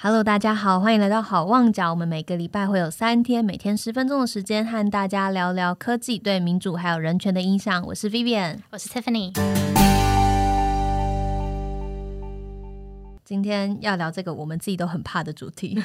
Hello，大家好，欢迎来到好望角。我们每个礼拜会有三天，每天十分钟的时间，和大家聊聊科技对民主还有人权的影响。我是 Vivian，我是 Tiffany。今天要聊这个我们自己都很怕的主题。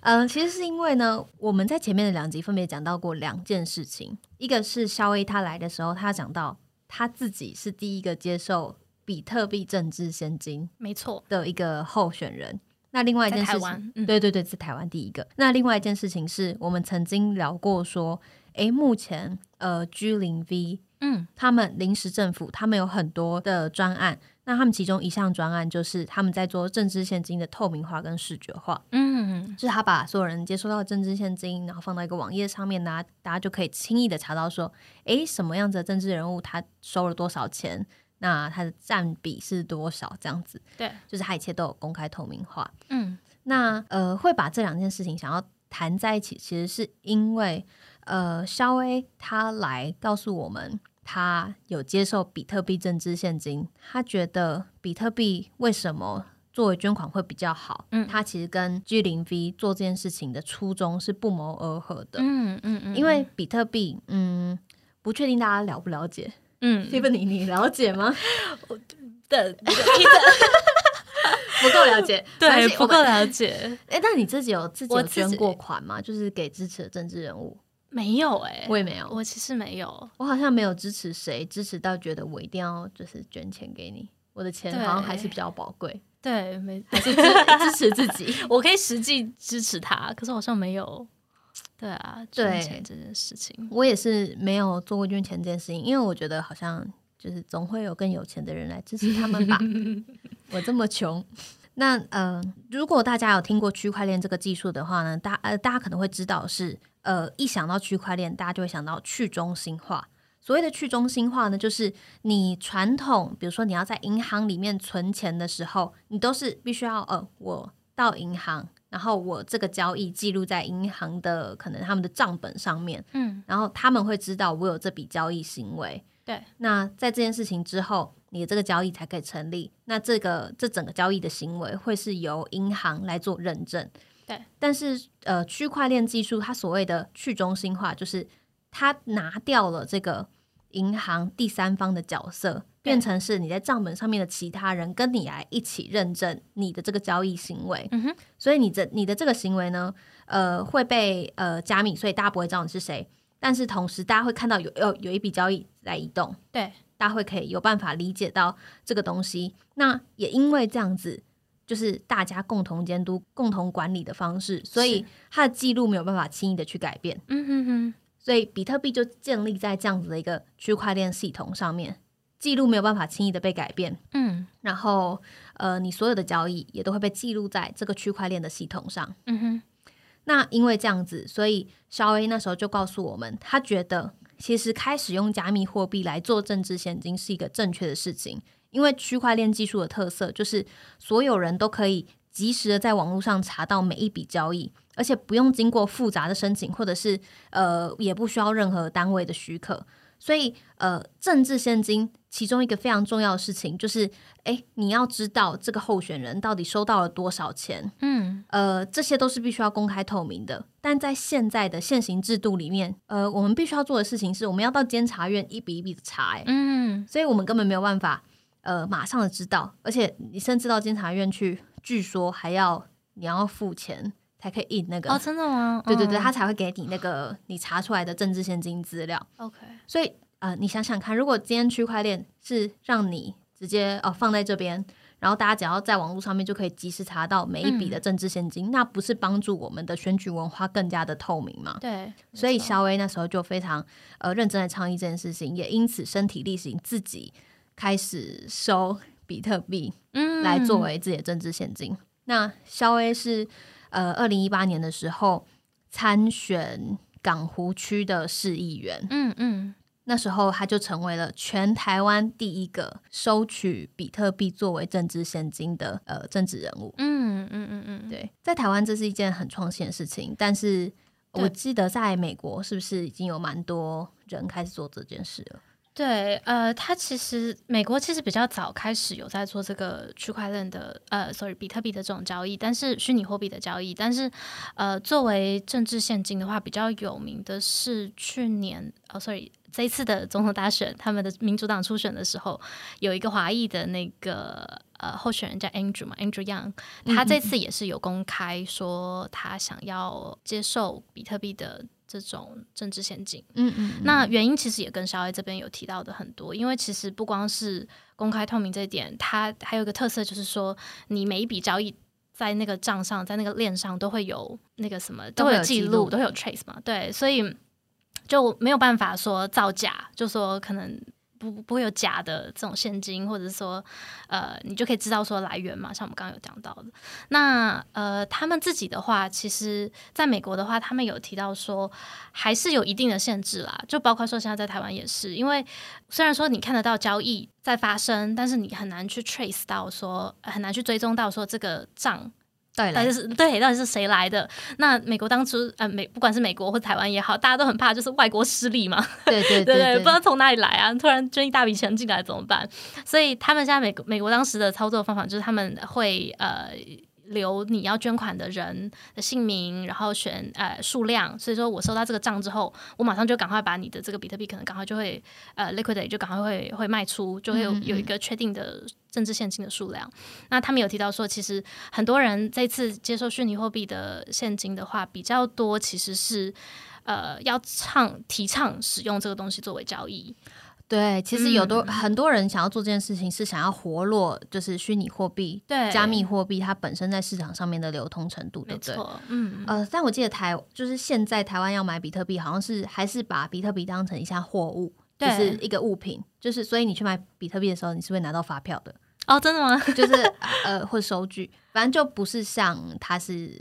嗯，其实是因为呢，我们在前面的两集分别讲到过两件事情，一个是肖威他来的时候，他讲到他自己是第一个接受比特币政治现金，没错的一个候选人。那另外一件事情，对对对，是台湾第一个。那另外一件事情是我们曾经聊过说，诶，目前呃 G 零 V，嗯，他们临时政府他们有很多的专案，那他们其中一项专案就是他们在做政治现金的透明化跟视觉化，嗯，就是他把所有人接收到的政治现金，然后放到一个网页上面呢，大家就可以轻易的查到说，诶，什么样子的政治人物他收了多少钱。那它的占比是多少？这样子，对，就是它一切都有公开透明化。嗯，那呃，会把这两件事情想要谈在一起，其实是因为呃，肖威他来告诉我们，他有接受比特币政治现金，他觉得比特币为什么作为捐款会比较好？嗯，他其实跟 G 零 V 做这件事情的初衷是不谋而合的。嗯嗯嗯，因为比特币，嗯，不确定大家了不了解。嗯，Tiffany，你了解吗？我 的 不够了解，对，不够了解。哎，那你自己有自己有捐过款吗？就是给支持的政治人物？没有哎，我也没有，我其实没有，我好像没有支持谁，支持到觉得我一定要就是捐钱给你，我的钱好像还是比较宝贵。对，没还是支支持自己，我可以实际支持他，可是好像没有。对啊，捐钱这件事情，我也是没有做过捐钱这件事情，因为我觉得好像就是总会有更有钱的人来支持他们吧。我这么穷，那呃，如果大家有听过区块链这个技术的话呢，大呃大家可能会知道是呃一想到区块链，大家就会想到去中心化。所谓的去中心化呢，就是你传统，比如说你要在银行里面存钱的时候，你都是必须要呃我到银行。然后我这个交易记录在银行的可能他们的账本上面，嗯，然后他们会知道我有这笔交易行为，对。那在这件事情之后，你的这个交易才可以成立。那这个这整个交易的行为会是由银行来做认证，对。但是呃，区块链技术它所谓的去中心化，就是它拿掉了这个银行第三方的角色。变成是你在账本上面的其他人跟你来一起认证你的这个交易行为，嗯哼，所以你这你的这个行为呢，呃，会被呃加密，所以大家不会知道你是谁，但是同时大家会看到有有有一笔交易在移动，对，大家会可以有办法理解到这个东西。那也因为这样子，就是大家共同监督、共同管理的方式，所以它的记录没有办法轻易的去改变，嗯哼哼，所以比特币就建立在这样子的一个区块链系统上面。记录没有办法轻易的被改变，嗯，然后呃，你所有的交易也都会被记录在这个区块链的系统上，嗯哼。那因为这样子，所以肖 A 那时候就告诉我们，他觉得其实开始用加密货币来做政治现金是一个正确的事情，因为区块链技术的特色就是所有人都可以及时的在网络上查到每一笔交易，而且不用经过复杂的申请，或者是呃，也不需要任何单位的许可。所以，呃，政治现金其中一个非常重要的事情就是，哎，你要知道这个候选人到底收到了多少钱，嗯，呃，这些都是必须要公开透明的。但在现在的现行制度里面，呃，我们必须要做的事情是，我们要到监察院一笔一笔的查，嗯，所以我们根本没有办法，呃，马上的知道，而且你甚至到监察院去，据说还要你要付钱。才可以印那个哦，真的吗？对对对，他才会给你那个你查出来的政治现金资料。OK，所以呃，你想想看，如果今天区块链是让你直接哦放在这边，然后大家只要在网络上面就可以及时查到每一笔的政治现金，那不是帮助我们的选举文化更加的透明吗？对，所以肖威那时候就非常呃认真的倡议这件事情，也因此身体力行自己开始收比特币，嗯，来作为自己的政治现金。那肖威是。呃，二零一八年的时候参选港湖区的市议员，嗯嗯，那时候他就成为了全台湾第一个收取比特币作为政治现金的呃政治人物，嗯嗯嗯嗯，对，在台湾这是一件很创新的事情，但是我记得在美国是不是已经有蛮多人开始做这件事了？对，呃，他其实美国其实比较早开始有在做这个区块链的，呃，sorry，比特币的这种交易，但是虚拟货币的交易，但是呃，作为政治现金的话，比较有名的是去年，哦，sorry，这一次的总统大选，他们的民主党初选的时候，有一个华裔的那个呃候选人叫 Andrew 嘛，Andrew Young，他这次也是有公开说他想要接受比特币的。这种政治陷阱，嗯嗯，那原因其实也跟小 A 这边有提到的很多，因为其实不光是公开透明这一点，它还有一个特色就是说，你每一笔交易在那个账上，在那个链上都会有那个什么，都会有记录，都会有 trace 嘛，对，所以就没有办法说造假，就说可能。不不会有假的这种现金，或者是说，呃，你就可以知道说来源嘛。像我们刚刚有讲到的，那呃，他们自己的话，其实在美国的话，他们有提到说，还是有一定的限制啦。就包括说现在在台湾也是，因为虽然说你看得到交易在发生，但是你很难去 trace 到说，很难去追踪到说这个账。到底是对，到底是谁来的？那美国当初呃，美不管是美国或台湾也好，大家都很怕就是外国势力嘛。对对 对对，不知道从哪里来啊，突然捐一大笔钱进来怎么办？所以他们现在美美国当时的操作方法就是他们会呃。留你要捐款的人的姓名，然后选呃数量。所以说我收到这个账之后，我马上就赶快把你的这个比特币可能赶快就会呃 liquidate，就赶快会会卖出，就会有有一个确定的政治现金的数量。那他们有提到说，其实很多人这次接受虚拟货币的现金的话比较多，其实是呃要倡提倡使用这个东西作为交易。对，其实有多很多人想要做这件事情，是想要活络，就是虚拟货币、对加密货币它本身在市场上面的流通程度，对不对？嗯，呃，但我记得台就是现在台湾要买比特币，好像是还是把比特币当成一项货物，就是一个物品，就是所以你去买比特币的时候，你是会拿到发票的哦，真的吗？就是呃，或收据，反正就不是像它是。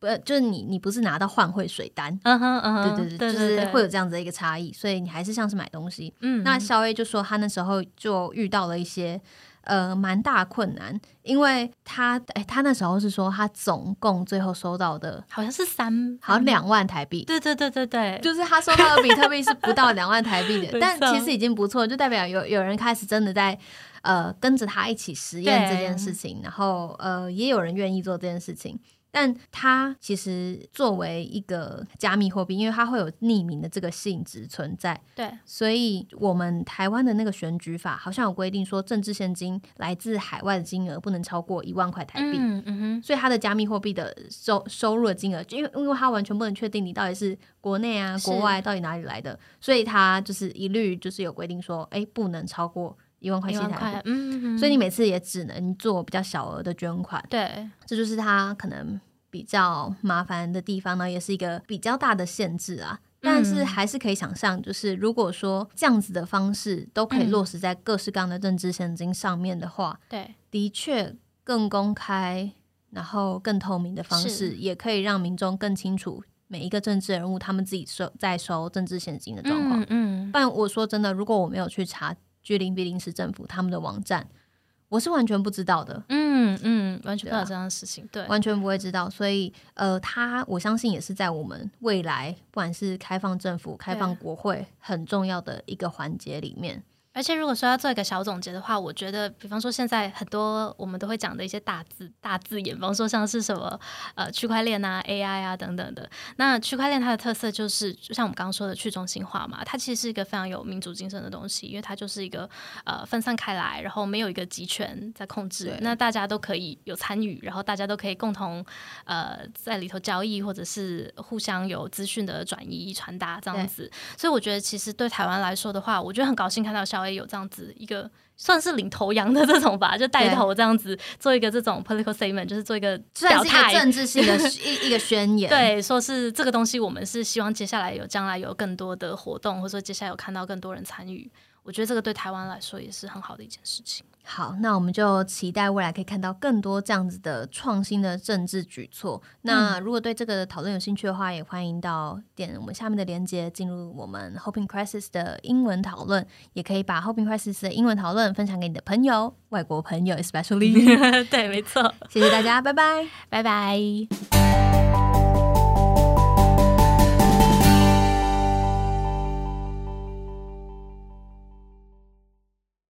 不，就是你，你不是拿到换汇水单，嗯哼，嗯哼，对对对，就是会有这样子的一个差异，所以你还是像是买东西。嗯，那肖 A 就说他那时候就遇到了一些呃蛮大困难，因为他哎，他那时候是说他总共最后收到的好像是三，好像两万台币。对对对对对，就是他收到的比特币是不到两万台币的，但其实已经不错，就代表有有人开始真的在呃跟着他一起实验这件事情，然后呃也有人愿意做这件事情。但它其实作为一个加密货币，因为它会有匿名的这个性质存在，对，所以我们台湾的那个选举法好像有规定说，政治现金来自海外的金额不能超过一万块台币，嗯哼，所以它的加密货币的收收入的金额，因为因为它完全不能确定你到底是国内啊国外到底哪里来的，所以它就是一律就是有规定说，哎，不能超过。一万块钱台币，嗯，所以你每次也只能做比较小额的捐款，对，这就是它可能比较麻烦的地方呢，也是一个比较大的限制啊。但是还是可以想象，就是如果说这样子的方式都可以落实在各式各样的政治现金上面的话，对，的确更公开，然后更透明的方式，也可以让民众更清楚每一个政治人物他们自己收在收政治现金的状况。嗯，但我说真的，如果我没有去查。居零 B 零市政府他们的网站，我是完全不知道的。嗯嗯，完全不知道这样的事情，对，完全不会知道。所以，呃，他我相信也是在我们未来，不管是开放政府、开放国会，很重要的一个环节里面。而且，如果说要做一个小总结的话，我觉得，比方说现在很多我们都会讲的一些大字、大字眼，比方说像是什么呃区块链啊、AI 啊等等的。那区块链它的特色就是，就像我们刚刚说的去中心化嘛，它其实是一个非常有民主精神的东西，因为它就是一个呃分散开来，然后没有一个集权在控制，那大家都可以有参与，然后大家都可以共同呃在里头交易，或者是互相有资讯的转移传达这样子。所以我觉得，其实对台湾来说的话，我觉得很高兴看到小。有这样子一个算是领头羊的这种吧，就带头这样子做一个这种 political statement，就是做一个表态政治性的一一个宣言。对，说是这个东西，我们是希望接下来有将来有更多的活动，或者说接下来有看到更多人参与。我觉得这个对台湾来说也是很好的一件事情。好，那我们就期待未来可以看到更多这样子的创新的政治举措。那如果对这个讨论有兴趣的话，也欢迎到点我们下面的链接进入我们 Hoping Crisis 的英文讨论，也可以把 Hoping Crisis 的英文讨论分享给你的朋友，外国朋友，especially。对，没错。谢谢大家，拜拜，拜拜。